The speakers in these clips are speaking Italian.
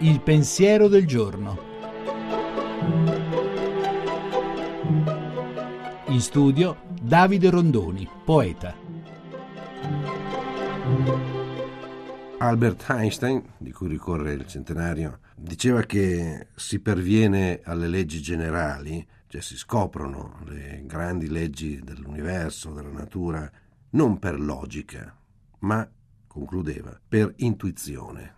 Il pensiero del giorno. In studio Davide Rondoni, poeta. Albert Einstein, di cui ricorre il centenario, diceva che si perviene alle leggi generali, cioè si scoprono le grandi leggi dell'universo, della natura, non per logica, ma, concludeva, per intuizione.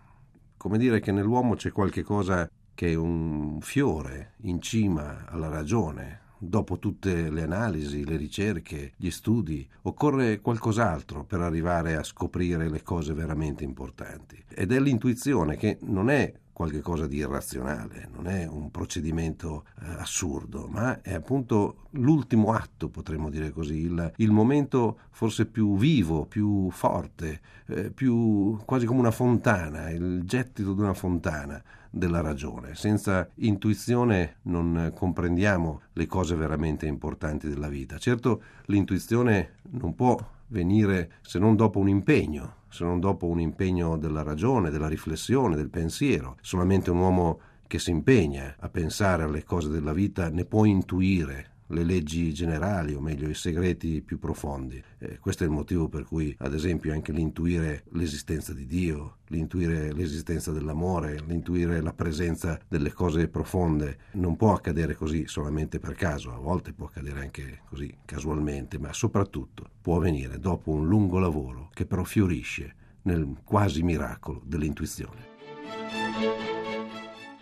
Come dire che nell'uomo c'è qualche cosa che è un fiore in cima alla ragione. Dopo tutte le analisi, le ricerche, gli studi, occorre qualcos'altro per arrivare a scoprire le cose veramente importanti. Ed è l'intuizione che non è qualche cosa di irrazionale, non è un procedimento eh, assurdo, ma è appunto l'ultimo atto, potremmo dire così, il, il momento forse più vivo, più forte, eh, più quasi come una fontana, il gettito di una fontana della ragione. Senza intuizione non comprendiamo le cose veramente importanti della vita. Certo, l'intuizione non può venire se non dopo un impegno, se non dopo un impegno della ragione, della riflessione, del pensiero. Solamente un uomo che si impegna a pensare alle cose della vita ne può intuire le leggi generali, o meglio i segreti più profondi. Eh, questo è il motivo per cui, ad esempio, anche l'intuire l'esistenza di Dio, l'intuire l'esistenza dell'amore, l'intuire la presenza delle cose profonde, non può accadere così solamente per caso, a volte può accadere anche così casualmente, ma soprattutto può avvenire dopo un lungo lavoro che però fiorisce nel quasi miracolo dell'intuizione.